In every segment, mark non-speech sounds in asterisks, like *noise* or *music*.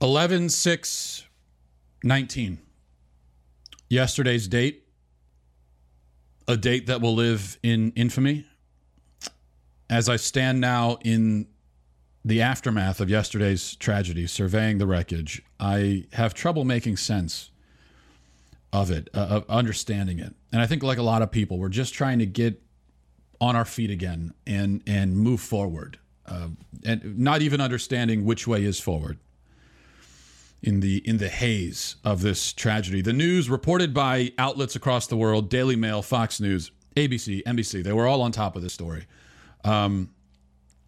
11 6 19. Yesterday's date, a date that will live in infamy. As I stand now in the aftermath of yesterday's tragedy, surveying the wreckage, I have trouble making sense of it, uh, of understanding it. And I think, like a lot of people, we're just trying to get on our feet again and and move forward, uh, and not even understanding which way is forward in the in the haze of this tragedy. The news reported by outlets across the world, Daily Mail, Fox News, ABC, NBC, they were all on top of this story. Um,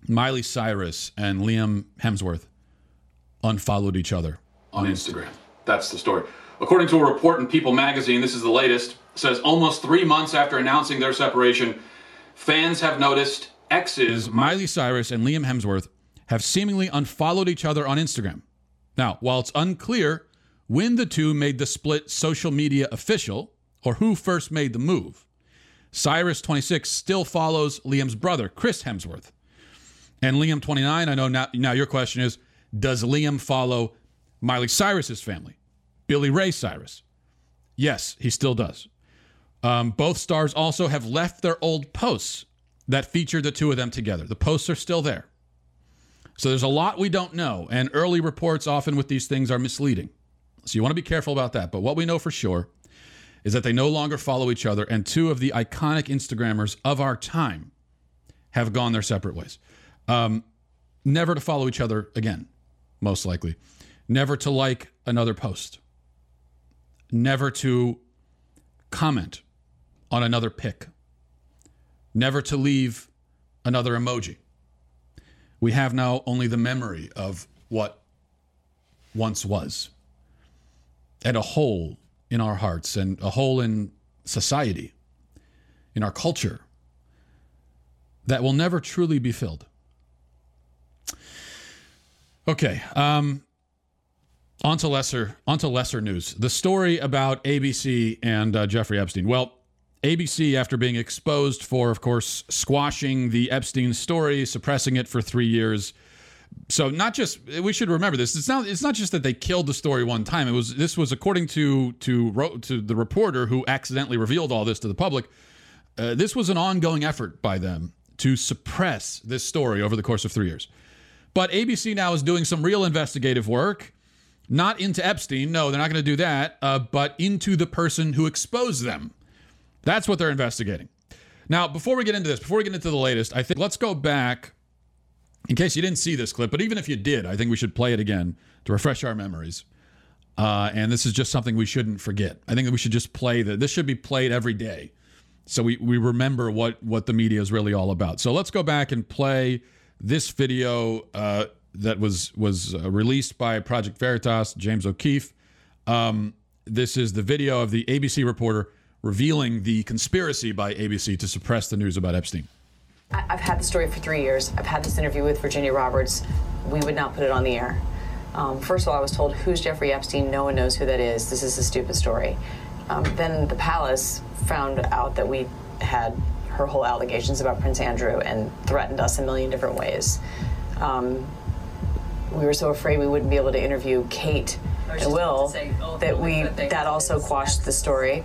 Miley Cyrus and Liam Hemsworth unfollowed each other on Instagram. That's the story. According to a report in People magazine, this is the latest, says almost 3 months after announcing their separation, fans have noticed exes Miley Cyrus and Liam Hemsworth have seemingly unfollowed each other on Instagram. Now, while it's unclear when the two made the split social media official or who first made the move, Cyrus 26 still follows Liam's brother, Chris Hemsworth. And Liam 29, I know now, now your question is Does Liam follow Miley Cyrus's family, Billy Ray Cyrus? Yes, he still does. Um, both stars also have left their old posts that featured the two of them together. The posts are still there. So there's a lot we don't know, and early reports often with these things are misleading. So you want to be careful about that. But what we know for sure is that they no longer follow each other, and two of the iconic Instagrammers of our time have gone their separate ways. Um, never to follow each other again, most likely. Never to like another post. Never to comment on another pic. Never to leave another emoji. We have now only the memory of what once was, and a hole in our hearts, and a hole in society, in our culture, that will never truly be filled. Okay, um, on to lesser on to lesser news. The story about ABC and uh, Jeffrey Epstein. Well, ABC, after being exposed for, of course, squashing the Epstein story, suppressing it for three years. So not just we should remember this. It's not it's not just that they killed the story one time. It was this was according to to to the reporter who accidentally revealed all this to the public. Uh, this was an ongoing effort by them to suppress this story over the course of three years. But ABC now is doing some real investigative work, not into Epstein. No, they're not going to do that. Uh, but into the person who exposed them. That's what they're investigating. Now, before we get into this, before we get into the latest, I think let's go back in case you didn't see this clip, but even if you did, I think we should play it again to refresh our memories. Uh, and this is just something we shouldn't forget. I think that we should just play that. This should be played every day, so we, we remember what what the media is really all about. So let's go back and play this video uh, that was was uh, released by Project Veritas, James O'Keefe. Um, this is the video of the ABC reporter revealing the conspiracy by ABC to suppress the news about Epstein. I've had the story for three years. I've had this interview with Virginia Roberts. We would not put it on the air. Um, first of all, I was told, Who's Jeffrey Epstein? No one knows who that is. This is a stupid story. Um, then the palace found out that we had her whole allegations about Prince Andrew and threatened us a million different ways. Um, we were so afraid we wouldn't be able to interview Kate and Will say, oh, that we that also quashed the story.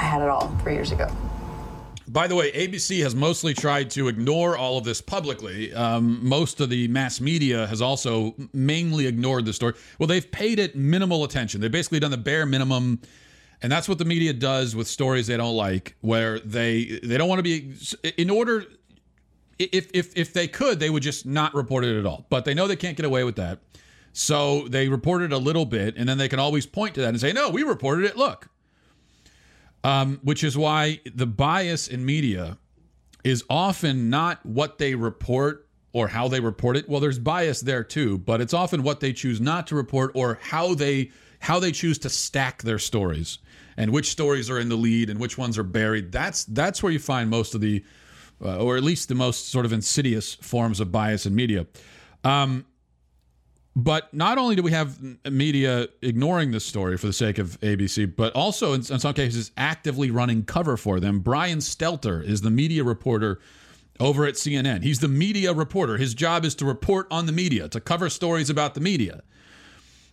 I had it all three years ago. By the way, ABC has mostly tried to ignore all of this publicly. Um, most of the mass media has also mainly ignored the story. Well, they've paid it minimal attention. They've basically done the bare minimum, and that's what the media does with stories they don't like, where they they don't want to be. In order if if if they could, they would just not report it at all. But they know they can't get away with that. So they reported a little bit, and then they can always point to that and say, "No, we reported it. Look." Um, which is why the bias in media is often not what they report or how they report it. Well, there's bias there too, but it's often what they choose not to report or how they how they choose to stack their stories and which stories are in the lead and which ones are buried. That's that's where you find most of the, uh, or at least the most sort of insidious forms of bias in media. Um, but not only do we have media ignoring this story for the sake of ABC, but also in, in some cases actively running cover for them. Brian Stelter is the media reporter over at CNN. He's the media reporter. His job is to report on the media, to cover stories about the media.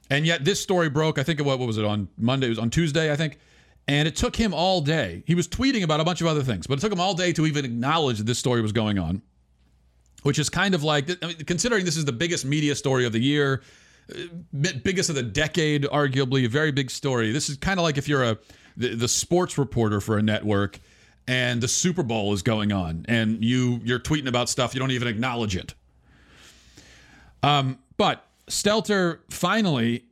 And yet this story broke, I think, what, what was it, on Monday? It was on Tuesday, I think. And it took him all day. He was tweeting about a bunch of other things, but it took him all day to even acknowledge that this story was going on which is kind of like, I mean, considering this is the biggest media story of the year, uh, biggest of the decade, arguably, a very big story. This is kind of like if you're a the, the sports reporter for a network and the Super Bowl is going on and you you're tweeting about stuff you don't even acknowledge it. Um, but Stelter finally,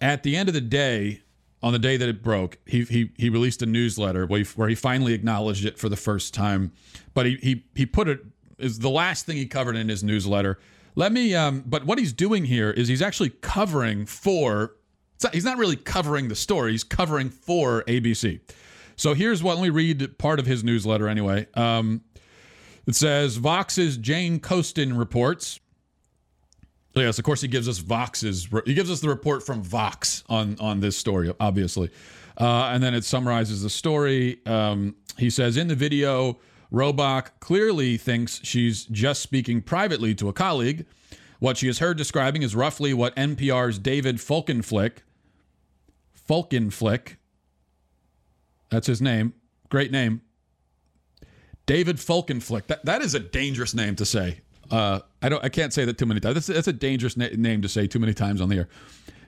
at the end of the day, on the day that it broke, he he he released a newsletter where he, where he finally acknowledged it for the first time. But he he he put it is the last thing he covered in his newsletter. Let me, um, but what he's doing here is he's actually covering for, he's not really covering the story, he's covering for ABC. So here's what, let me read part of his newsletter anyway. Um, it says Vox's Jane Coaston reports. So Yes, of course he gives us Vox's. He gives us the report from Vox on on this story, obviously, uh, and then it summarizes the story. Um, he says in the video, Robach clearly thinks she's just speaking privately to a colleague. What she has heard describing is roughly what NPR's David Folkenflik, Folkenflik, that's his name, great name, David Folkenflik. That, that is a dangerous name to say. Uh, I don't. I can't say that too many times. That's, that's a dangerous na- name to say too many times on the air.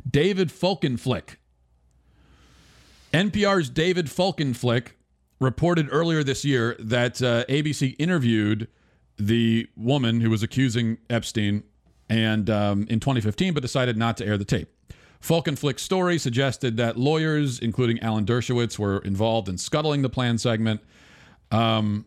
David Folkenflik. NPR's David Folkenflik reported earlier this year that uh, ABC interviewed the woman who was accusing Epstein and um, in 2015, but decided not to air the tape. Folkenflik's story suggested that lawyers, including Alan Dershowitz, were involved in scuttling the plan segment. Um,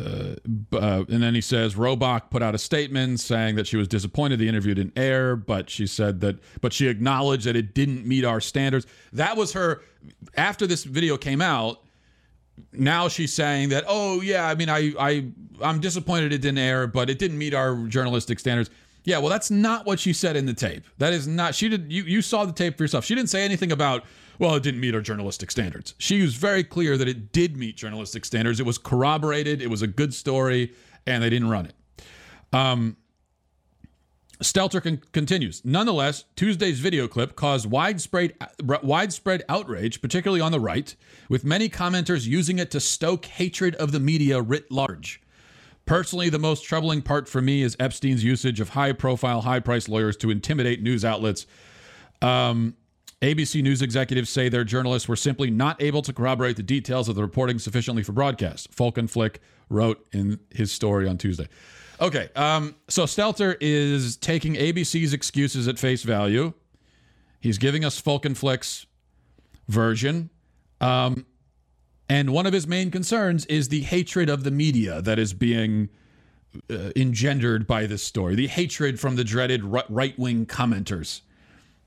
uh, uh, and then he says Robach put out a statement saying that she was disappointed the interview didn't air, but she said that, but she acknowledged that it didn't meet our standards. That was her. After this video came out, now she's saying that oh yeah i mean i i i'm disappointed it didn't air but it didn't meet our journalistic standards. Yeah well that's not what she said in the tape. That is not she did you you saw the tape for yourself. She didn't say anything about well it didn't meet our journalistic standards. She was very clear that it did meet journalistic standards. It was corroborated. It was a good story and they didn't run it. Um Stelter con- continues. Nonetheless, Tuesday's video clip caused widespread widespread outrage, particularly on the right, with many commenters using it to stoke hatred of the media writ large. Personally, the most troubling part for me is Epstein's usage of high-profile, high-priced lawyers to intimidate news outlets. Um, ABC News executives say their journalists were simply not able to corroborate the details of the reporting sufficiently for broadcast. Folkenflik wrote in his story on Tuesday. Okay, um, so Stelter is taking ABC's excuses at face value. He's giving us Folkenflik's version. Um, and one of his main concerns is the hatred of the media that is being uh, engendered by this story, the hatred from the dreaded right wing commenters.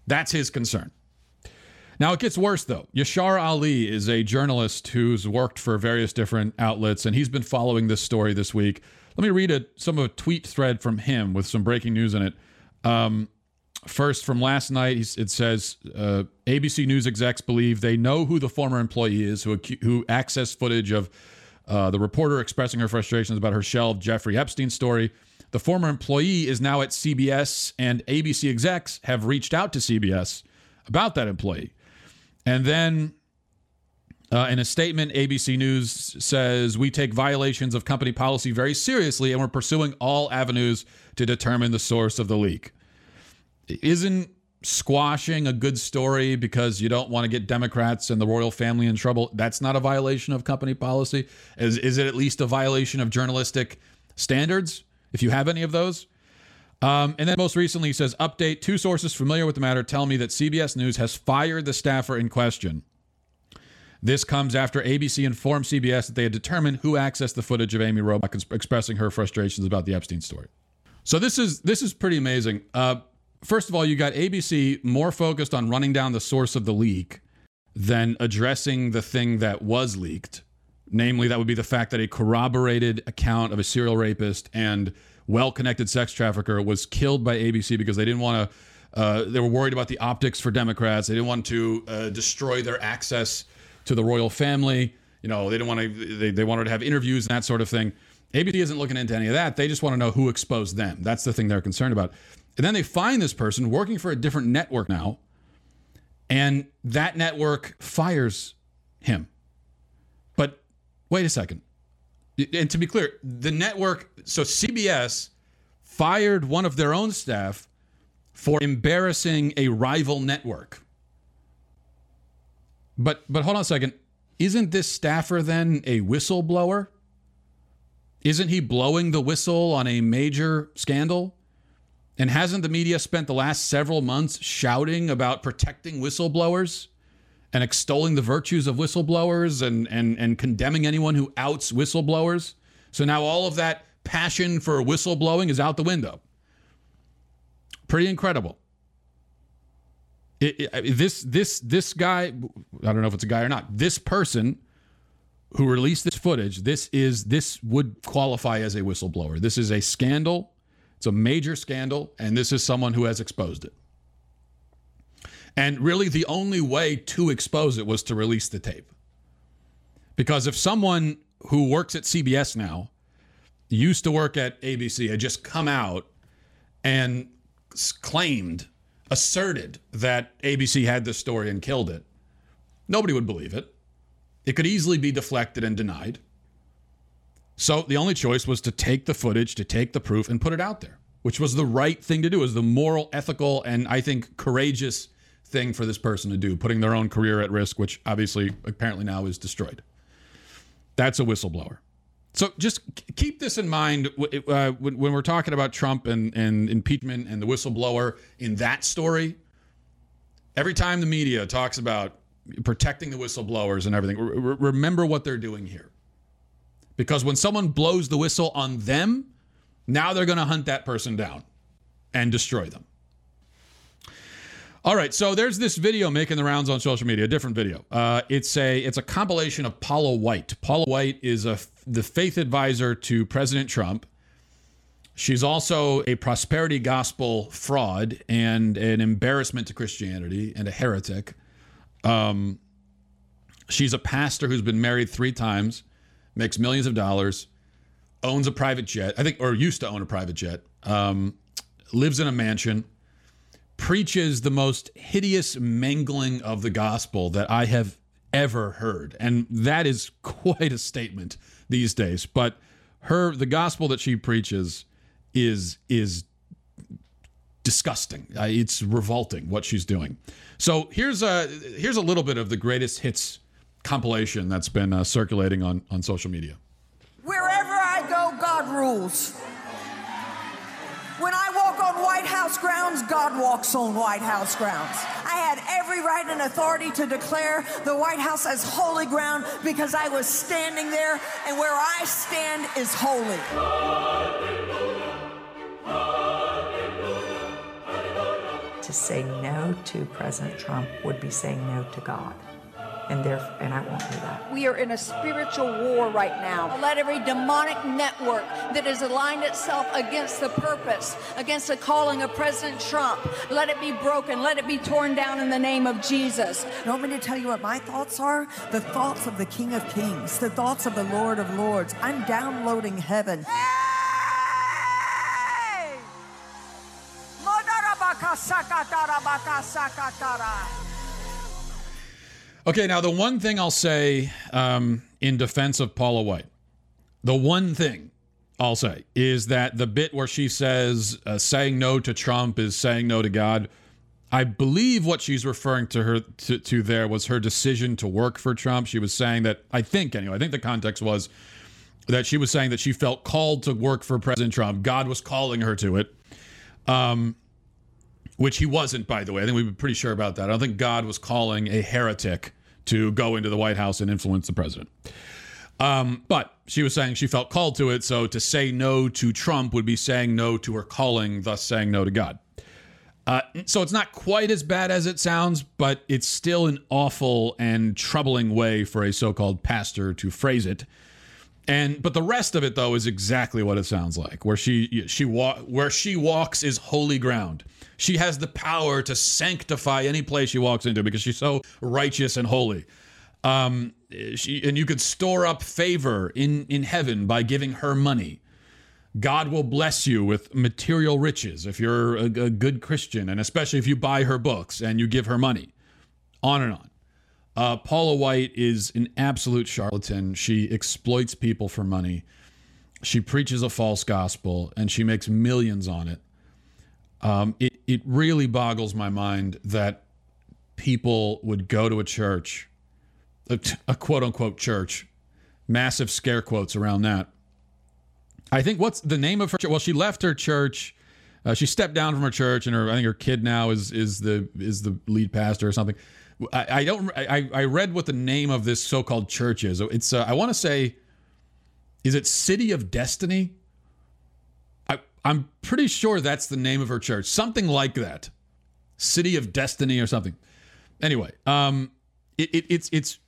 That's his concern. Now, it gets worse, though. Yashar Ali is a journalist who's worked for various different outlets, and he's been following this story this week. Let me read a, some of a tweet thread from him with some breaking news in it. Um, first, from last night, it says uh, ABC News execs believe they know who the former employee is who, who accessed footage of uh, the reporter expressing her frustrations about her shelved Jeffrey Epstein story. The former employee is now at CBS, and ABC execs have reached out to CBS about that employee. And then uh, in a statement, ABC News says we take violations of company policy very seriously and we're pursuing all avenues to determine the source of the leak. Isn't squashing a good story because you don't want to get Democrats and the royal family in trouble? That's not a violation of company policy. Is, is it at least a violation of journalistic standards, if you have any of those. Um, and then most recently, he says, update two sources familiar with the matter tell me that CBS News has fired the staffer in question. This comes after ABC informed CBS that they had determined who accessed the footage of Amy Robach expressing her frustrations about the Epstein story. So this is this is pretty amazing. Uh, first of all, you got ABC more focused on running down the source of the leak than addressing the thing that was leaked. Namely, that would be the fact that a corroborated account of a serial rapist and well-connected sex trafficker was killed by ABC because they didn't want to. Uh, they were worried about the optics for Democrats. They didn't want to uh, destroy their access to the royal family. You know, they didn't want to. They, they wanted to have interviews and that sort of thing. ABC isn't looking into any of that. They just want to know who exposed them. That's the thing they're concerned about. And then they find this person working for a different network now, and that network fires him. But wait a second. And to be clear, the network, so CBS fired one of their own staff for embarrassing a rival network. But but hold on a second. Isn't this staffer then a whistleblower? Isn't he blowing the whistle on a major scandal? And hasn't the media spent the last several months shouting about protecting whistleblowers and extolling the virtues of whistleblowers and, and, and condemning anyone who outs whistleblowers? So now all of that passion for whistleblowing is out the window. Pretty incredible. It, it, this this this guy, I don't know if it's a guy or not. This person who released this footage, this is this would qualify as a whistleblower. This is a scandal. It's a major scandal, and this is someone who has exposed it. And really, the only way to expose it was to release the tape. Because if someone who works at CBS now used to work at ABC had just come out and claimed, asserted that ABC had this story and killed it, nobody would believe it. It could easily be deflected and denied. So the only choice was to take the footage, to take the proof, and put it out there, which was the right thing to do, was the moral, ethical, and I think courageous thing for this person to do, putting their own career at risk, which obviously apparently now is destroyed. That's a whistleblower. So just keep this in mind uh, when, when, we're talking about Trump and, and impeachment and the whistleblower in that story. Every time the media talks about protecting the whistleblowers and everything. Re- remember what they're doing here. Because when someone blows the whistle on them, now they're going to hunt that person down and destroy them. All right, so there's this video making the rounds on social media, a different video. Uh, it's a it's a compilation of Paula White. Paula White is a the faith advisor to President Trump. She's also a prosperity gospel fraud and an embarrassment to Christianity and a heretic. Um, she's a pastor who's been married three times, makes millions of dollars, owns a private jet, I think, or used to own a private jet, um, lives in a mansion, preaches the most hideous mangling of the gospel that I have ever heard. And that is *laughs* quite a statement these days. But her, the gospel that she preaches is, is disgusting. Uh, it's revolting what she's doing. So here's a here's a little bit of the greatest hits compilation that's been uh, circulating on on social media. Wherever I go, God rules. White House grounds, God walks on White House grounds. I had every right and authority to declare the White House as holy ground because I was standing there, and where I stand is holy. to say no to President Trump would be saying no to God. And, therefore, and I won't do that. We are in a spiritual war right now. Let every demonic network that has aligned itself against the purpose, against the calling of President Trump, let it be broken. Let it be torn down in the name of Jesus. You want me to tell you what my thoughts are? The thoughts of the King of Kings, the thoughts of the Lord of Lords. I'm downloading heaven. Okay, now the one thing I'll say um, in defense of Paula White, the one thing I'll say is that the bit where she says uh, saying no to Trump is saying no to God. I believe what she's referring to her to, to there was her decision to work for Trump. She was saying that I think anyway. I think the context was that she was saying that she felt called to work for President Trump. God was calling her to it. Um, which he wasn't, by the way. I think we've been pretty sure about that. I don't think God was calling a heretic to go into the White House and influence the president. Um, but she was saying she felt called to it. So to say no to Trump would be saying no to her calling, thus saying no to God. Uh, so it's not quite as bad as it sounds, but it's still an awful and troubling way for a so called pastor to phrase it. And but the rest of it though is exactly what it sounds like. Where she she wa- where she walks is holy ground. She has the power to sanctify any place she walks into because she's so righteous and holy. Um, she and you could store up favor in in heaven by giving her money. God will bless you with material riches if you're a, a good Christian, and especially if you buy her books and you give her money. On and on. Uh, Paula White is an absolute charlatan. She exploits people for money. She preaches a false gospel and she makes millions on it. Um, it, it really boggles my mind that people would go to a church, a, a quote unquote church, massive scare quotes around that. I think what's the name of her church? Well, she left her church. Uh, she stepped down from her church, and her I think her kid now is is the is the lead pastor or something. I, I don't. I, I read what the name of this so-called church is. It's. Uh, I want to say, is it City of Destiny? I I'm pretty sure that's the name of her church. Something like that. City of Destiny or something. Anyway, um, it, it it's it's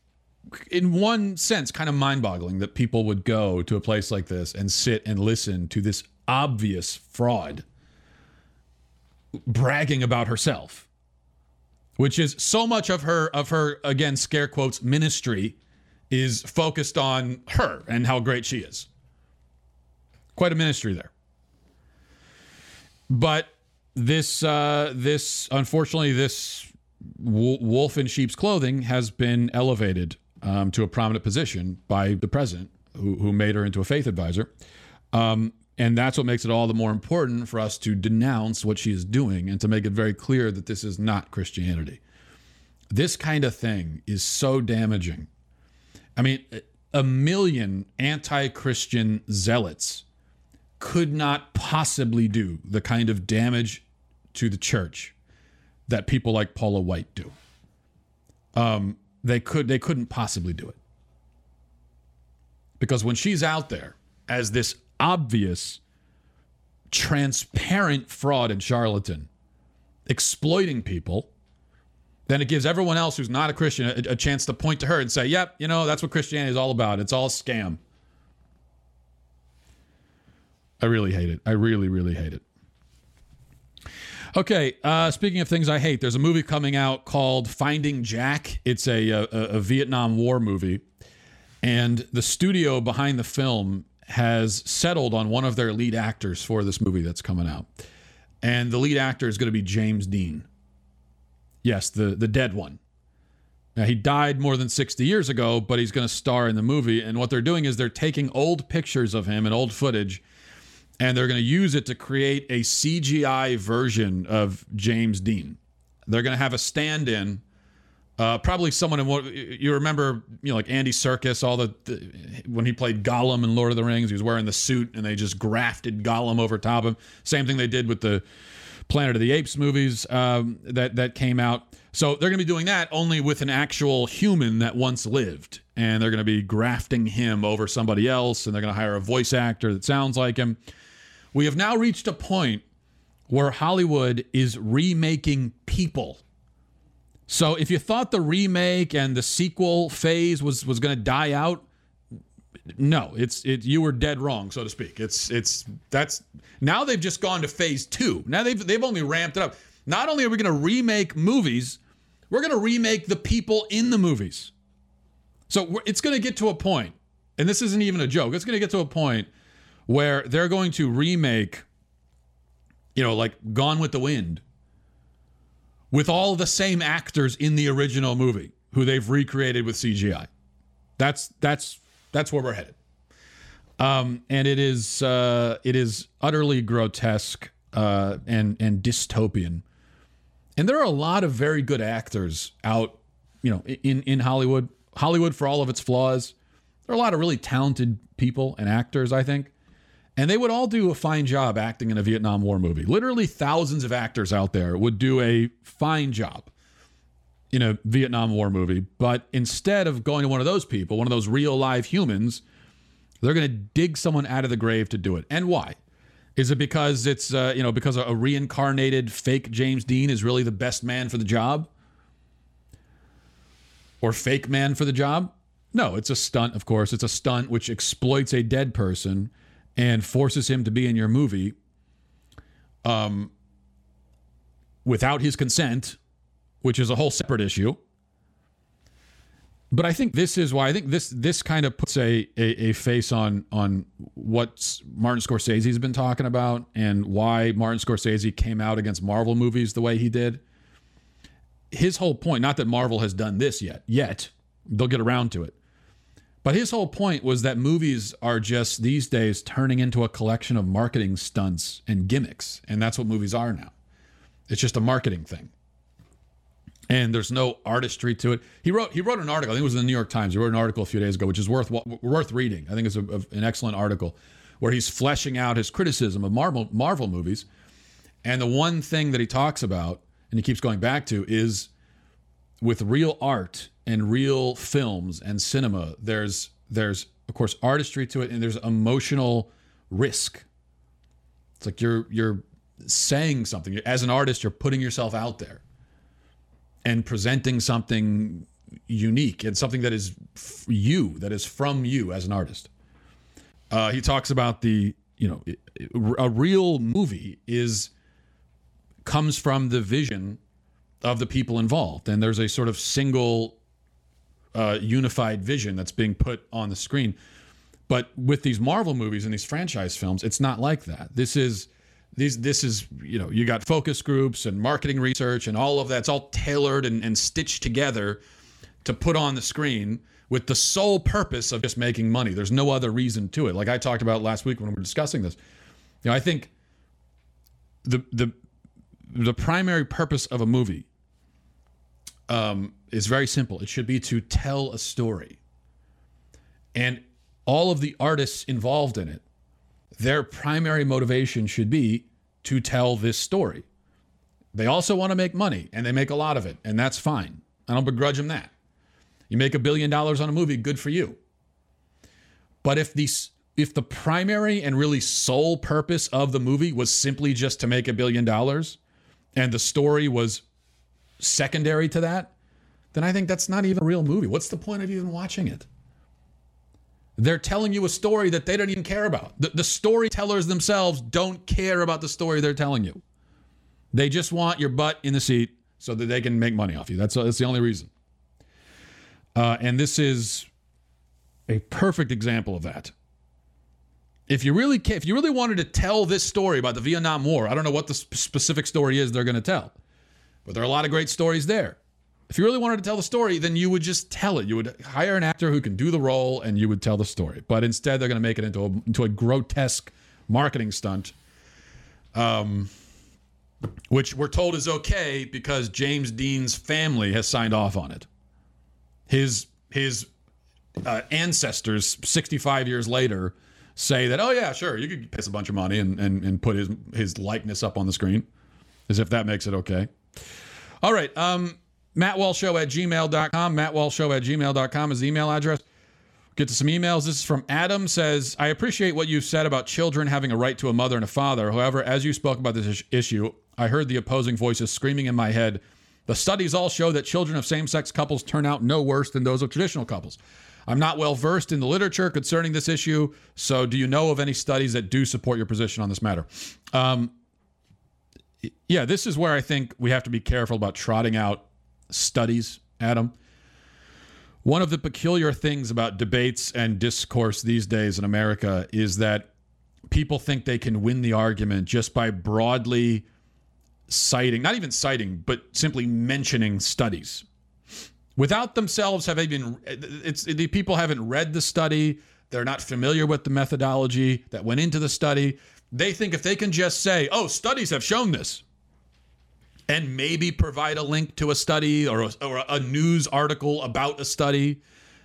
in one sense kind of mind-boggling that people would go to a place like this and sit and listen to this obvious fraud bragging about herself which is so much of her of her again scare quotes ministry is focused on her and how great she is. Quite a ministry there. But this uh this unfortunately this wolf in sheep's clothing has been elevated um, to a prominent position by the president who, who made her into a faith advisor. Um, and that's what makes it all the more important for us to denounce what she is doing and to make it very clear that this is not Christianity. This kind of thing is so damaging. I mean, a million anti Christian zealots could not possibly do the kind of damage to the church that people like Paula White do. Um, they could they couldn't possibly do it because when she's out there as this obvious, transparent fraud and charlatan exploiting people, then it gives everyone else who's not a Christian a, a, chance to point to her and say, yep, you know, that's what Christianity is all about. It's all scam. I really hate it. I really, really hate it. Okay, uh, speaking of things I hate, there's a movie coming out called Finding Jack. It's a, a, a Vietnam War movie. And the studio behind the film has settled on one of their lead actors for this movie that's coming out. And the lead actor is going to be James Dean. Yes, the, the dead one. Now, he died more than 60 years ago, but he's going to star in the movie. And what they're doing is they're taking old pictures of him and old footage, and they're going to use it to create a CGI version of James Dean. They're going to have a stand in uh, probably someone in what you remember, you know, like Andy Serkis, all the, the, when he played Gollum in Lord of the Rings, he was wearing the suit and they just grafted Gollum over top of him. Same thing they did with the Planet of the Apes movies um, that that came out. So they're going to be doing that only with an actual human that once lived, and they're going to be grafting him over somebody else, and they're going to hire a voice actor that sounds like him. We have now reached a point where Hollywood is remaking people so if you thought the remake and the sequel phase was was going to die out, no, it's it you were dead wrong, so to speak. It's it's that's now they've just gone to phase 2. Now they've they've only ramped it up. Not only are we going to remake movies, we're going to remake the people in the movies. So it's going to get to a point, and this isn't even a joke. It's going to get to a point where they're going to remake you know, like Gone with the Wind with all the same actors in the original movie who they've recreated with CGI. That's that's that's where we're headed. Um, and it is uh, it is utterly grotesque uh, and and dystopian. And there are a lot of very good actors out, you know, in in Hollywood. Hollywood, for all of its flaws, There are a lot of really talented people and actors, I think. And they would all do a fine job acting in a Vietnam War movie. Literally thousands of actors out there would do a fine job in a Vietnam War movie. But instead of going to one of those people, one of those real live humans, they're going to dig someone out of the grave to do it. And why? Is it because it's uh, you know because a reincarnated fake James Dean is really the best man for the job, or fake man for the job? No, it's a stunt. Of course, it's a stunt which exploits a dead person and forces him to be in your movie, um, without his consent, which is a whole separate issue. But I think this is why I think this this kind of puts a, a, a face on on what Martin Scorsese's been talking about and why Martin Scorsese came out against Marvel movies the way he did. His whole point, not that Marvel has done this yet, yet they'll get around to it. But his whole point was that movies are just these days turning into a collection of marketing stunts and gimmicks, and that's what movies are now. It's just a marketing thing and there's no artistry to it. He wrote he wrote an article. I think it was in the New York Times. He wrote an article a few days ago, which is worth worth reading. I think it's a, an excellent article where he's fleshing out his criticism of Marvel Marvel movies. And the one thing that he talks about, and he keeps going back to, is with real art and real films and cinema. There's there's of course artistry to it, and there's emotional risk. It's like you're you're saying something as an artist. You're putting yourself out there and presenting something unique and something that is f- you, that is from you as an artist. Uh, he talks about the, you know, a real movie is comes from the vision of the people involved, and there's a sort of single, uh, unified vision that's being put on the screen. But with these Marvel movies and these franchise films, it's not like that. This is these this is you know you got focus groups and marketing research and all of that's all tailored and, and stitched together to put on the screen with the sole purpose of just making money. There's no other reason to it. Like i talked about last week when we were discussing this. You know i think the the the primary purpose of a movie um, is very simple it should be to tell a story and all of the artists involved in it their primary motivation should be to tell this story. They also want to make money, and they make a lot of it, and that's fine. I don't begrudge them that. You make a billion dollars on a movie, good for you. But if the if the primary and really sole purpose of the movie was simply just to make a billion dollars, and the story was secondary to that, then I think that's not even a real movie. What's the point of even watching it? They're telling you a story that they don't even care about. The, the storytellers themselves don't care about the story they're telling you. They just want your butt in the seat so that they can make money off you. That's, that's the only reason. Uh, and this is a perfect example of that. If you really if you really wanted to tell this story about the Vietnam War, I don't know what the specific story is they're going to tell, but there are a lot of great stories there. If you really wanted to tell the story, then you would just tell it. You would hire an actor who can do the role and you would tell the story. But instead, they're going to make it into a, into a grotesque marketing stunt, um, which we're told is okay because James Dean's family has signed off on it. His, his uh, ancestors, 65 years later, say that, oh, yeah, sure, you could piss a bunch of money and, and, and put his, his likeness up on the screen, as if that makes it okay. All right. Um, MattWalshShow at gmail.com. MattWalshShow at gmail.com is the email address. Get to some emails. This is from Adam says, I appreciate what you've said about children having a right to a mother and a father. However, as you spoke about this issue, I heard the opposing voices screaming in my head. The studies all show that children of same sex couples turn out no worse than those of traditional couples. I'm not well versed in the literature concerning this issue, so do you know of any studies that do support your position on this matter? Um, yeah, this is where I think we have to be careful about trotting out studies, Adam. One of the peculiar things about debates and discourse these days in America is that people think they can win the argument just by broadly citing, not even citing, but simply mentioning studies. Without themselves having been, it's the people haven't read the study, they're not familiar with the methodology that went into the study. They think if they can just say, "Oh, studies have shown this," and maybe provide a link to a study or a, or a news article about a study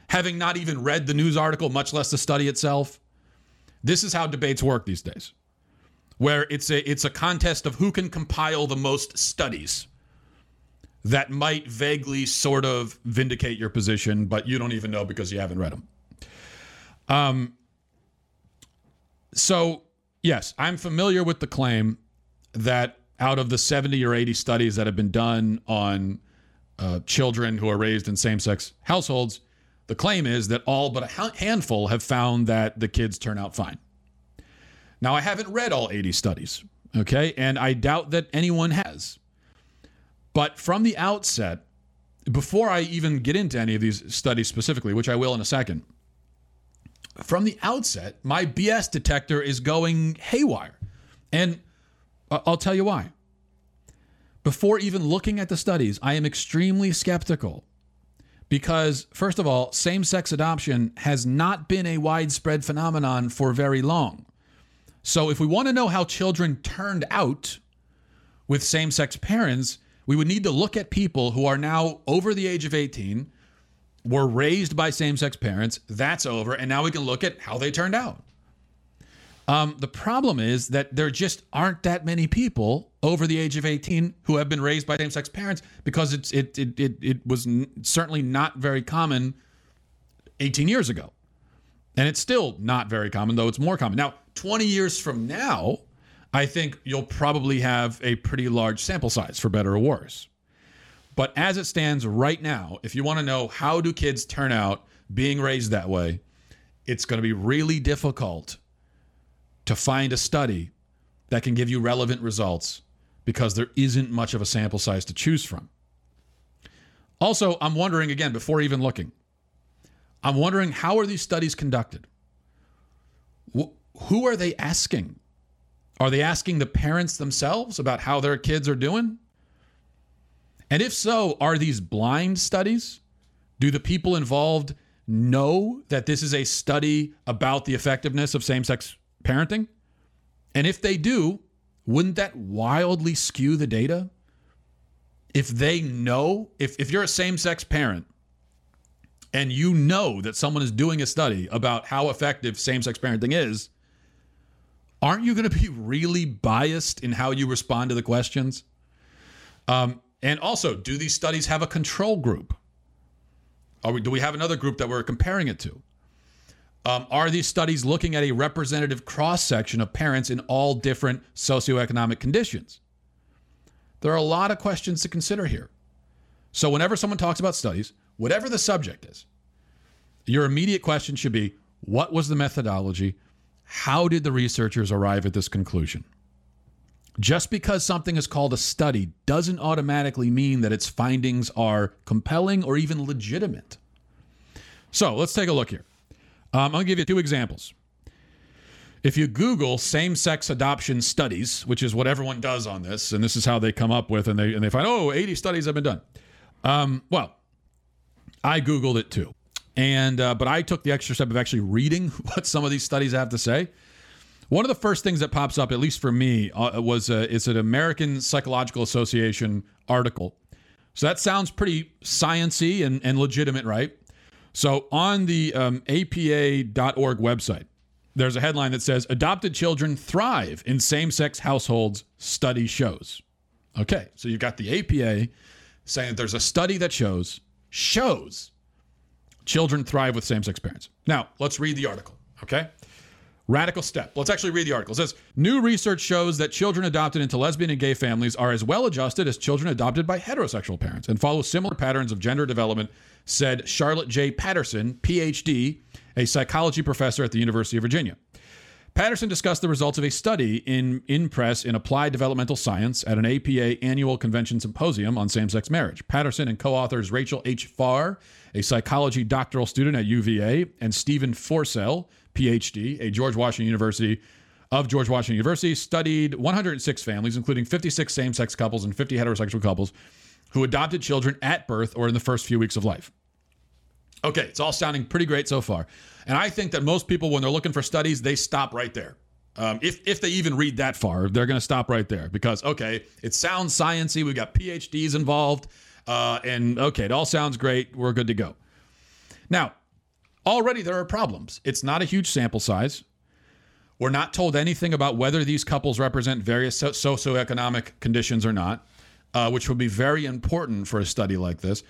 having not even read the news article, much less the study itself. This is how debates work these days, where it's a it's a contest of who can compile the most studies that might vaguely sort of vindicate your position, but you don't even know because you haven't read them. Um, so yes, I'm familiar with the claim that out of the 70 or 80 studies that have been done on uh, children who are raised in same sex households, the claim is that all but a handful have found that the kids turn out fine. Now, I haven't read all 80 studies, okay? And I doubt that anyone has. But from the outset, before I even get into any of these studies specifically, which I will in a second, from the outset, my BS detector is going haywire. And uh, I'll tell you why. Before even looking at the studies, I am extremely skeptical because, first of all, same sex adoption has not been a widespread phenomenon for very long. So, if we want to know how children turned out with same sex parents, we would need to look at people who are now over the age of 18, were raised by same sex parents, that's over, and now we can look at how they turned out. Um, the problem is that there just aren't that many people over the age of 18 who have been raised by same-sex parents because it's it it it, it was n- certainly not very common 18 years ago. And it's still not very common, though it's more common. Now, 20 years from now, I think you'll probably have a pretty large sample size for better or worse. But as it stands right now, if you want to know how do kids turn out being raised that way, it's going to be really difficult to find a study that can give you relevant results because there isn't much of a sample size to choose from. Also, I'm wondering again, before even looking, I'm wondering how are these studies conducted? who are they asking? Are they asking the parents themselves about how their kids are doing? And if so, are these blind studies? Do the people involved know that this is a study about the effectiveness of same sex parenting? And if they do, wouldn't that wildly skew the data? If they know, if, if you're a same sex parent and you know that someone is doing a study about how effective same sex parenting is, aren't you going to be *laughs* really biased in how you respond to the questions? Um, and also, do these studies have a control group? We, do we have another group that we're comparing it to? Um, are these studies looking at a representative cross section of parents in all different socioeconomic conditions? There are a lot of questions to consider here. So, whenever someone talks about studies, whatever the subject is, your immediate question should be what was the methodology? How did the researchers arrive at this conclusion? Just because something is called a study doesn't automatically mean that its findings are compelling or even legitimate. So let's take a look here. Um, I'm going to give you two examples. If you Google same-sex adoption studies, which is what everyone does on this, and this is how they come up with, and they and they find, oh, 80 studies have been done. Um, well, I Googled it too, and uh, but I took the extra step of actually reading *laughs* what some of these studies have to say. One of the first things that pops up, at least for me, uh, was a, it's an American Psychological Association article. So that sounds pretty sciency and, and legitimate, right? So on the um, APA.org website, there's a headline that says Adopted children thrive in same sex households, study shows. Okay, so you've got the APA saying that there's a study that shows, shows children thrive with same sex parents. Now, let's read the article, okay? Radical step. Let's actually read the article. It says New research shows that children adopted into lesbian and gay families are as well adjusted as children adopted by heterosexual parents and follow similar patterns of gender development, said Charlotte J. Patterson, PhD, a psychology professor at the University of Virginia. Patterson discussed the results of a study in in press in applied developmental science at an APA annual convention symposium on same-sex marriage. Patterson and co-authors Rachel H. Farr, a psychology doctoral student at UVA, and Stephen Forssell, PhD, a George Washington University of George Washington University, studied 106 families, including 56 same sex couples and 50 heterosexual couples, who adopted children at birth or in the first few weeks of life. Okay, it's all sounding pretty great so far. And I think that most people, when they're looking for studies, they stop right there. Um, if, if they even read that far, they're going to stop right there because, okay, it sounds sciency. We've got PhDs involved. Uh, and okay, it all sounds great. We're good to go. Now, already there are problems. It's not a huge sample size. We're not told anything about whether these couples represent various socioeconomic conditions or not, uh, which would be very important for a study like this.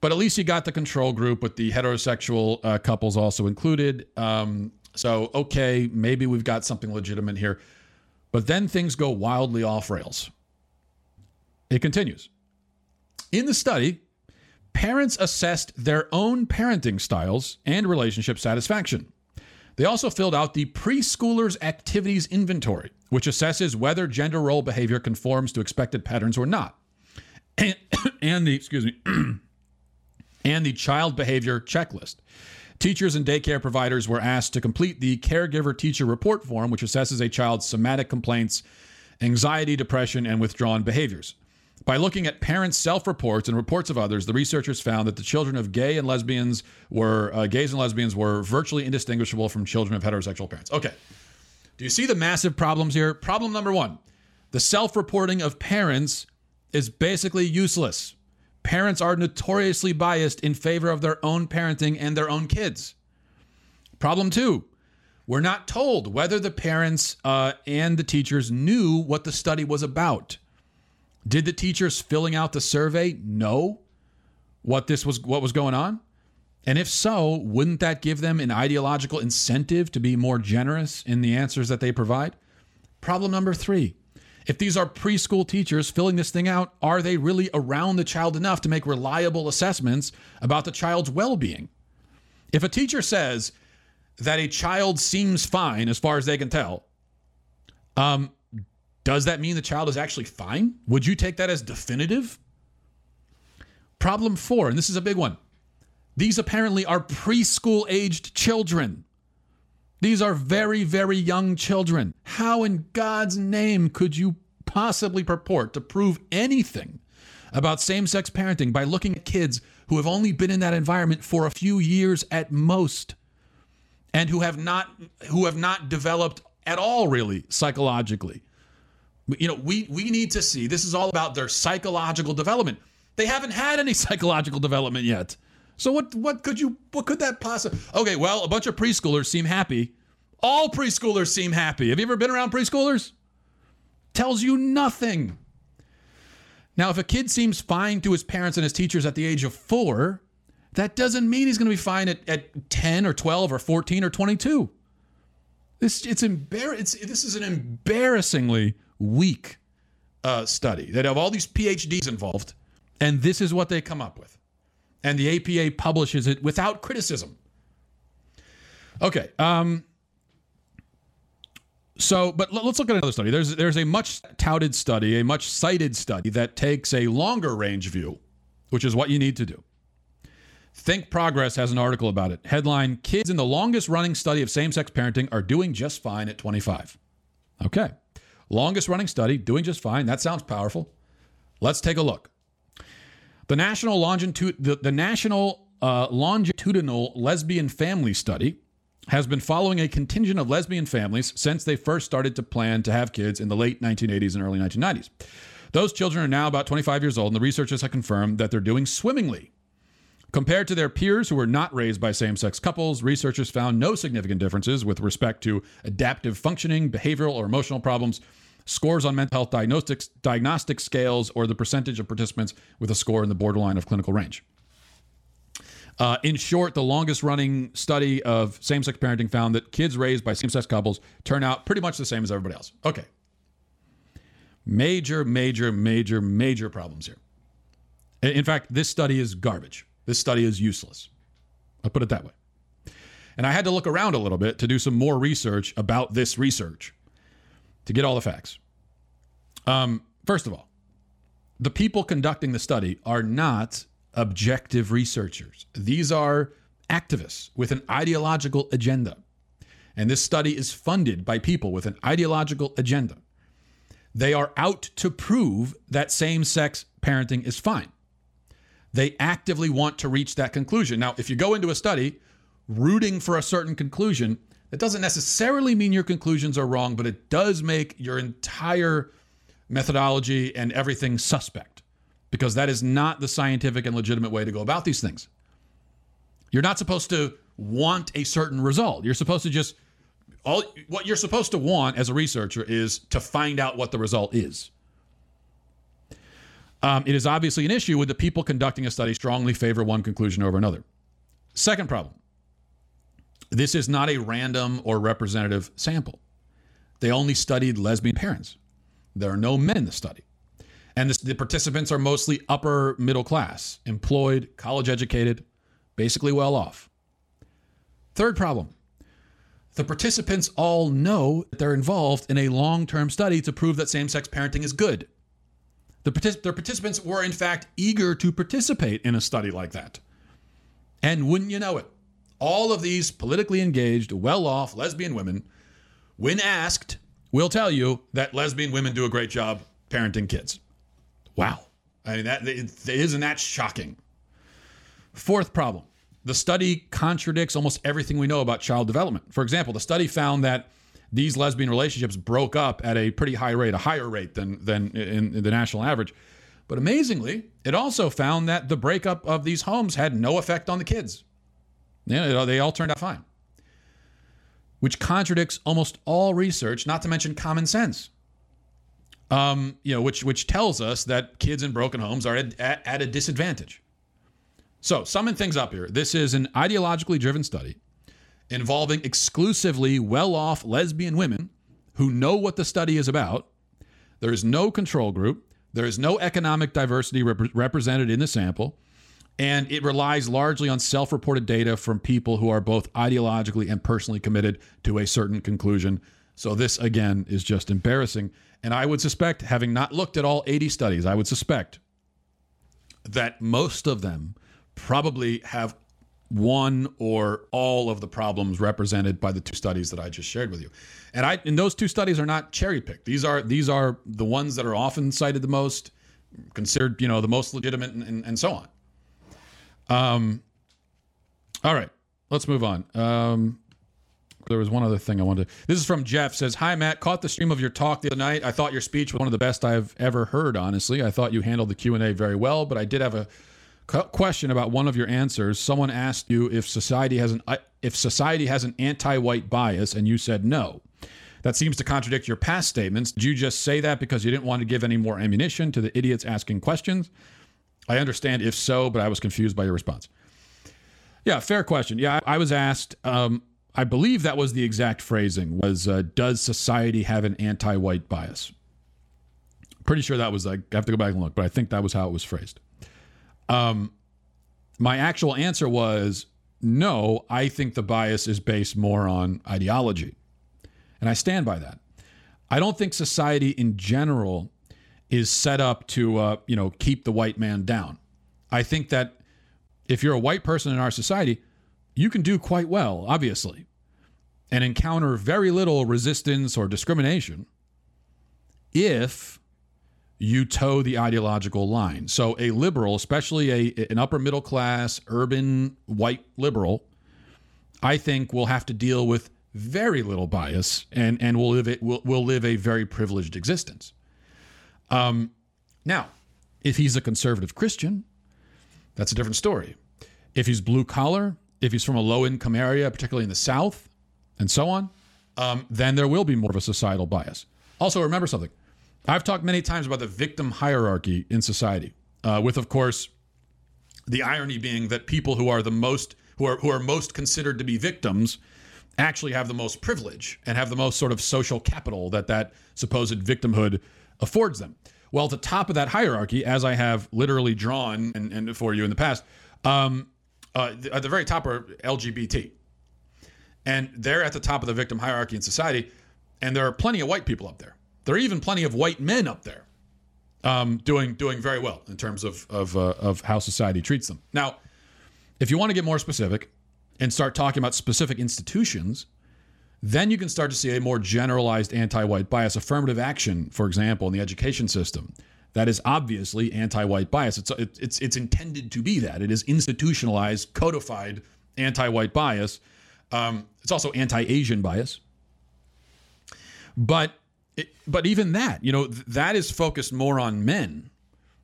But at least you got the control group with the heterosexual uh, couples also included. Um, so, okay, maybe we've got something legitimate here. But then things go wildly off rails. It continues. In the study, parents assessed their own parenting styles and relationship satisfaction. They also filled out the preschoolers activities inventory, which assesses whether gender role behavior conforms to expected patterns or not. And, *coughs* and the excuse me *coughs* and the child behavior checklist. Teachers and daycare providers were asked to complete the caregiver teacher report form, which assesses a child's somatic complaints, anxiety, depression, and withdrawn behaviors. By looking at parents' self reports and reports of others, the researchers found that the children of gay and lesbians were, uh, gays and lesbians were virtually indistinguishable from children of heterosexual parents. Okay. Do you see the massive problems here? Problem number one the self reporting of parents is basically useless. Parents are notoriously biased in favor of their own parenting and their own kids. Problem two we're not told whether the parents uh, and the teachers knew what the study was about. Did the teachers filling out the survey know what this was what was going on? And if so, wouldn't that give them an ideological incentive to be more generous in the answers that they provide? Problem number 3. If these are preschool teachers filling this thing out, are they really around the child enough to make reliable assessments about the child's well-being? If a teacher says that a child seems fine as far as they can tell, um, does that mean the child is actually fine? Would you take that as definitive? Problem four, and this is a big one. These apparently are preschool aged children. These are very, very young children. How in God's name could you possibly purport to prove anything about same sex parenting by looking at kids who have only been in that environment for a few years at most and who have not who have not developed at all really psychologically you know, we we need to see. This is all about their psychological development. They haven't had any *laughs* psychological development yet. So what what could you what could that possibly? Okay, well, a bunch of preschoolers seem happy. All preschoolers seem happy. Have you ever been around preschoolers? Tells you nothing. Now, if a kid seems fine to his parents and his teachers at the age of four, that doesn't mean he's going to be fine at, at 10 or 12 or 14 or 22. This it's embar- it's this is an embarrassingly weak uh, study that have all these PhDs involved, and this is what they come up with. And the APA publishes it without criticism. Okay. Um, so, but let's look at another study. There's there's a much touted study, a much cited study that takes a longer range view, which is what you need to do. Think Progress has an article about it. Headline Kids in the longest running study of same sex parenting are doing just fine at 25. Okay. Longest running study, doing just fine. That sounds powerful. Let's take a look. The National, the, the National uh, Longitudinal Lesbian Family Study has been following a contingent of lesbian families since they first started to plan to have kids in the late 1980s and early 1990s. Those children are now about 25 years old, and the researchers have confirmed that they're doing swimmingly. Compared to their peers who were not raised by same sex couples, researchers found no significant differences with respect to adaptive functioning, behavioral, or emotional problems scores on mental health diagnostics, diagnostic scales, or the percentage of participants with a score in the borderline of clinical range. Uh, in short, the longest running study of same sex parenting found that kids raised by same sex couples turn out pretty much the same as everybody else. Okay. Major, major, major, major problems here. In fact, this study is garbage. This study is useless. I'll put it that way. And I had to look around a little bit to do some more research about this research to get all the facts. Um, first of all, the people conducting the study are not objective researchers. These are activists with an ideological agenda. And this study is funded by people with an ideological agenda. They are out to prove that same sex parenting is fine. They actively want to reach that conclusion. Now, if you go into a study rooting for a certain conclusion, that doesn't necessarily mean your conclusions are wrong, but it does make your entire methodology and everything suspect because that is not the scientific and legitimate way to go about these things. You're not supposed to want a certain result. You're supposed to just all what you're supposed to want as a researcher is to find out what the result is. Um, it is obviously an issue with the people conducting a study strongly favor one conclusion over another. Second problem this is not a random or representative sample. They only studied lesbian parents. There are no men in the study. And the participants are mostly upper middle class, employed, college educated, basically well off. Third problem the participants all know that they're involved in a long term study to prove that same sex parenting is good. The, partic- the participants were, in fact, eager to participate in a study like that. And wouldn't you know it, all of these politically engaged, well off lesbian women, when asked, will tell you that lesbian women do a great job parenting kids. Wow. I mean, that isn't that shocking? Fourth problem the study contradicts almost everything we know about child development. For example, the study found that these lesbian relationships broke up at a pretty high rate, a higher rate than, than in, in the national average. But amazingly, it also found that the breakup of these homes had no effect on the kids. Yeah, they all turned out fine, which contradicts almost all research, not to mention common sense. Um, you know, which which tells us that kids in broken homes are at, at, at a disadvantage. So, summing things up here, this is an ideologically driven study involving exclusively well off lesbian women who know what the study is about. There is no control group, there is no economic diversity rep- represented in the sample, and it relies largely on self reported data from people who are both ideologically and personally committed to a certain conclusion. So, this again is just embarrassing. And I would suspect, having not looked at all 80 studies, I would suspect that most of them probably have one or all of the problems represented by the two studies that I just shared with you. And I and those two studies are not cherry picked. These are these are the ones that are often cited the most, considered, you know, the most legitimate and, and, and so on. Um all right, let's move on. Um there was one other thing I wanted to. This is from Jeff. Says, "Hi Matt, caught the stream of your talk the other night. I thought your speech was one of the best I've ever heard. Honestly, I thought you handled the Q and A very well, but I did have a question about one of your answers. Someone asked you if society has an uh, if society has an anti-white bias, and you said no. That seems to contradict your past statements. Did you just say that because you didn't want to give any more ammunition to the idiots asking questions? I understand if so, but I was confused by your response. Yeah, fair question. Yeah, I was asked. Um, I believe that was the exact phrasing. Was uh, does society have an anti-white bias? Pretty sure that was. Like, I have to go back and look, but I think that was how it was phrased. Um, my actual answer was no, I think the bias is based more on ideology. And I stand by that. I don't think society in general is set up to, uh, you know, keep the white man down. I think that if you're a white person in our society, you can do quite well, obviously, and encounter very little resistance or discrimination if you toe the ideological line. So a liberal, especially a an upper middle class urban white liberal, I think will have to deal with very little bias and and will live it will, will live a very privileged existence. Um, now, if he's a conservative Christian, that's a different story. If he's blue collar, if he's from a low income area, particularly in the South, and so on, um, then there will be more of a societal bias. Also, remember something I've talked many times about the victim hierarchy in society, uh, with, of course, the irony being that people who are the most who are who are most considered to be victims actually have the most privilege and have the most sort of social capital that that supposed victimhood affords them. Well, at the top of that hierarchy, as I have literally drawn and, and for you in the past, um, uh, at the very top are LGBT, and they're at the top of the victim hierarchy in society, and there are plenty of white people up there. There are even plenty of white men up there um, doing doing very well in terms of of, uh, of how society treats them. Now, if you want to get more specific and start talking about specific institutions, then you can start to see a more generalized anti-white bias. Affirmative action, for example, in the education system, that is obviously anti-white bias. It's it's it's intended to be that. It is institutionalized, codified anti-white bias. Um, it's also anti-Asian bias. But but even that, you know, th- that is focused more on men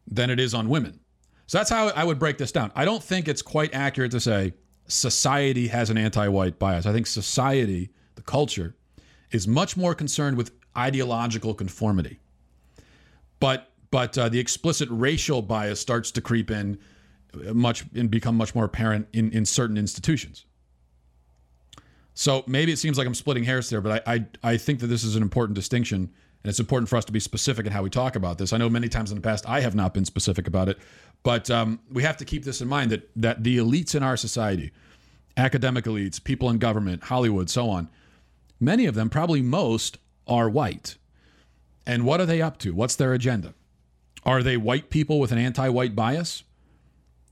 than it is on women. So that's how I would break this down. I don't think it's quite accurate to say society has an anti-white bias. I think society, the culture, is much more concerned with ideological conformity. But but uh, the explicit racial bias starts to creep in much and become much more apparent in, in certain institutions. So maybe it seems like I'm splitting hairs there, but I, I, I think that this is an important distinction, and it's important for us to be specific in how we talk about this. I know many times in the past I have not been specific about it, but um, we have to keep this in mind that that the elites in our society, academic elites, people in government, Hollywood, so on, many of them, probably most, are white. And what are they up to? What's their agenda? Are they white people with an anti-white bias?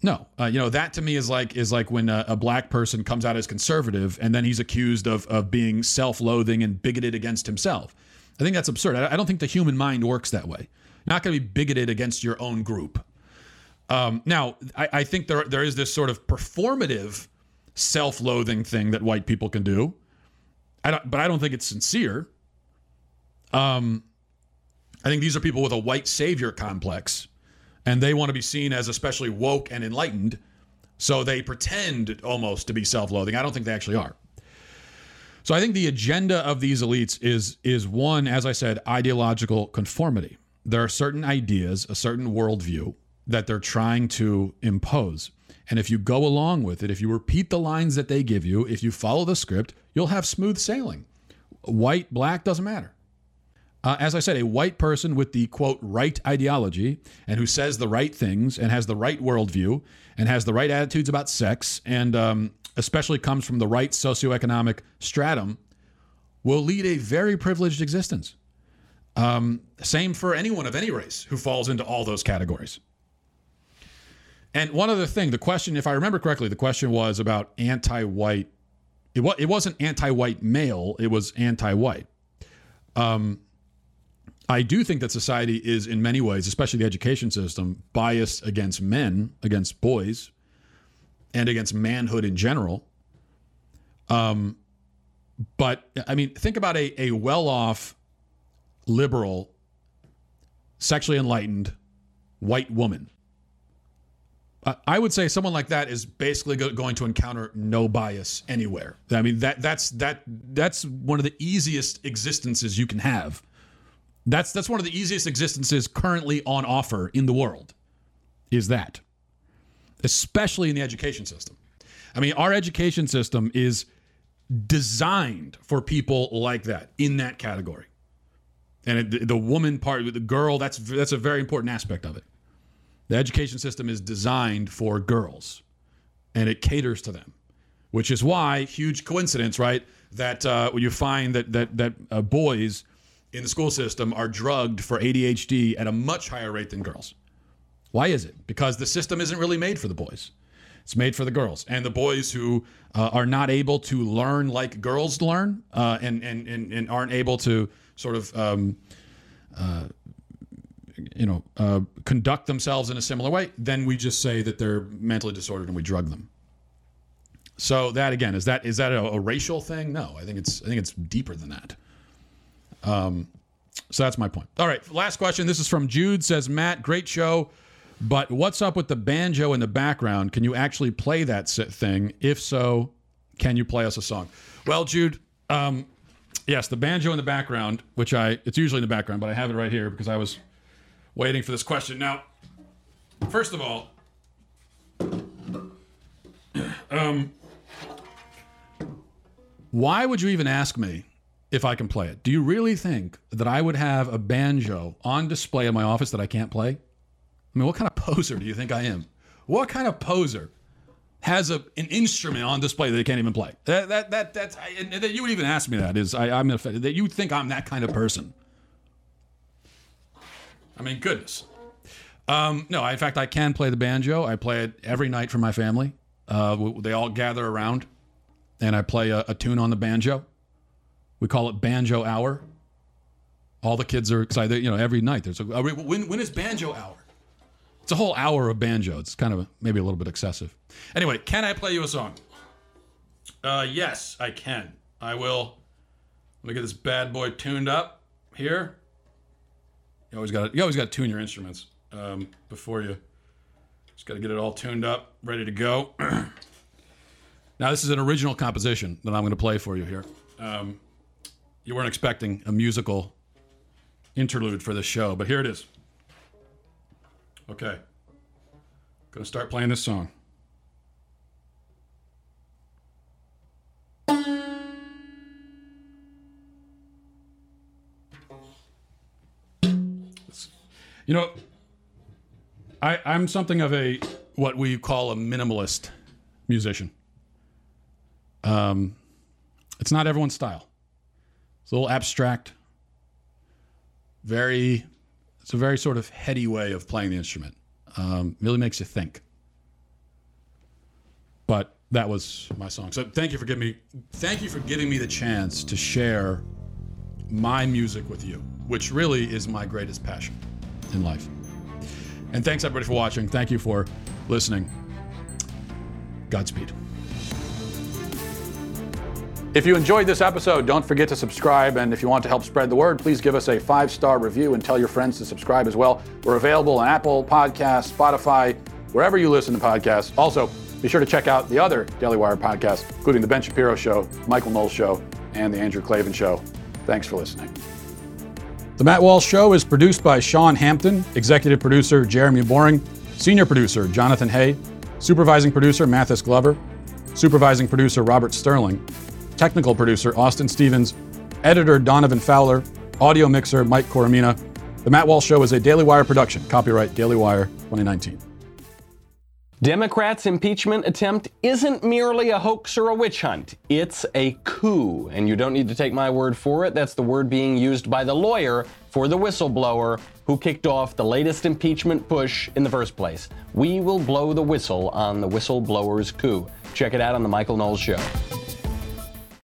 No, uh, you know that to me is like is like when a, a, black person comes out as conservative and then he's accused of of being self-loathing and bigoted against himself. I think that's absurd. I, I don't think the human mind works that way. You're not going to be bigoted against your own group. Um, now, I, I think there there is this sort of performative self-loathing thing that white people can do. I but I don't think it's sincere. Um, I think these are people with a white savior complex, and they want to be seen as especially woke and enlightened. So they pretend almost to be self-loathing. I don't think they actually are. So I think the agenda of these elites is is one, as I said, ideological conformity. There are certain ideas, a certain worldview that they're trying to impose. And if you go along with it, if you repeat the lines that they give you, if you follow the script, you'll have smooth sailing. White, black, doesn't matter. Uh, as I said, a white person with the quote right ideology and who says the right things and has the right worldview and has the right attitudes about sex and um, especially comes from the right socioeconomic stratum will lead a very privileged existence. Um, same for anyone of any race who falls into all those categories. And one other thing, the question, if I remember correctly, the question was about anti-white. It, was, it wasn't anti-white male; it was anti-white. Um, I do think that society is, in many ways, especially the education system, biased against men, against boys, and against manhood in general. Um, but I mean, think about a, a well off, liberal, sexually enlightened white woman. I would say someone like that is basically going to encounter no bias anywhere. I mean that that's that that's one of the easiest existences you can have that's that's one of the easiest existences currently on offer in the world. Is that, especially in the education system. I mean, our education system is designed for people like that in that category. And it, the woman part, the girl, that's that's a very important aspect of it. The education system is designed for girls, and it caters to them, which is why huge coincidence, right? That uh, you find that that that uh, boys in the school system are drugged for ADHD at a much higher rate than girls. Why is it? Because the system isn't really made for the boys. It's made for the girls. And the boys who uh, are not able to learn like girls learn uh, and, and, and, and, aren't able to sort of, um, uh, you know, uh, conduct themselves in a similar way, then we just say that they're mentally disordered and we drug them. So that again is that is that a, a racial thing? No, I think it's I think it's deeper than that. Um, so that's my point. All right, last question. This is from Jude. Says Matt, great show, but what's up with the banjo in the background? Can you actually play that thing? If so, can you play us a song? Well, Jude, um, yes, the banjo in the background, which I it's usually in the background, but I have it right here because I was waiting for this question. Now, first of all, *clears throat* um, why would you even ask me if I can play it. Do you really think that I would have a banjo on display in my office that I can't play? I mean, what kind of poser do you think I am? What kind of poser has a, an instrument on display that they can't even play? That that that that's I, that you would even ask me that is I, I'm offended that you think I'm that kind of person. I mean, goodness. Um, no, in fact, I can play the banjo. I play it every night for my family. Uh, they all gather around, and I play a, a tune on the banjo. We call it Banjo Hour. All the kids are excited. You know, every night there's a when when is Banjo Hour? It's a whole hour of banjo. It's kind of maybe a little bit excessive. Anyway, can I play you a song? Uh, yes, I can. I will. Let me get this bad boy tuned up here. You always got you always got to tune your instruments um, before you. Just got to get it all tuned up, ready to go. *clears throat* Now, this is an original composition that I'm going to play for you here. Um, you weren't expecting a musical interlude for this show, but here it is. Okay. Gonna start playing this song. You know, I, I'm something of a what we call a minimalist musician. Um, it's not everyone's style. It's a little abstract. Very, it's a very sort of heady way of playing the instrument. Um, really makes you think. But that was my song. So thank you for giving me, thank you for giving me the chance to share my music with you, which really is my greatest passion in life. And thanks everybody for watching. Thank you for listening. Godspeed. If you enjoyed this episode, don't forget to subscribe. And if you want to help spread the word, please give us a five star review and tell your friends to subscribe as well. We're available on Apple Podcasts, Spotify, wherever you listen to podcasts. Also, be sure to check out the other Daily Wire podcasts, including The Ben Shapiro Show, Michael Knowles Show, and The Andrew Klavan Show. Thanks for listening. The Matt Walsh Show is produced by Sean Hampton, executive producer Jeremy Boring, senior producer Jonathan Hay, supervising producer Mathis Glover, supervising producer Robert Sterling, technical producer Austin Stevens, editor Donovan Fowler, audio mixer Mike Coromina. The Matt Walsh Show is a Daily Wire production. Copyright Daily Wire 2019. Democrats' impeachment attempt isn't merely a hoax or a witch hunt. It's a coup. And you don't need to take my word for it. That's the word being used by the lawyer for the whistleblower who kicked off the latest impeachment push in the first place. We will blow the whistle on the whistleblower's coup. Check it out on The Michael Knowles Show.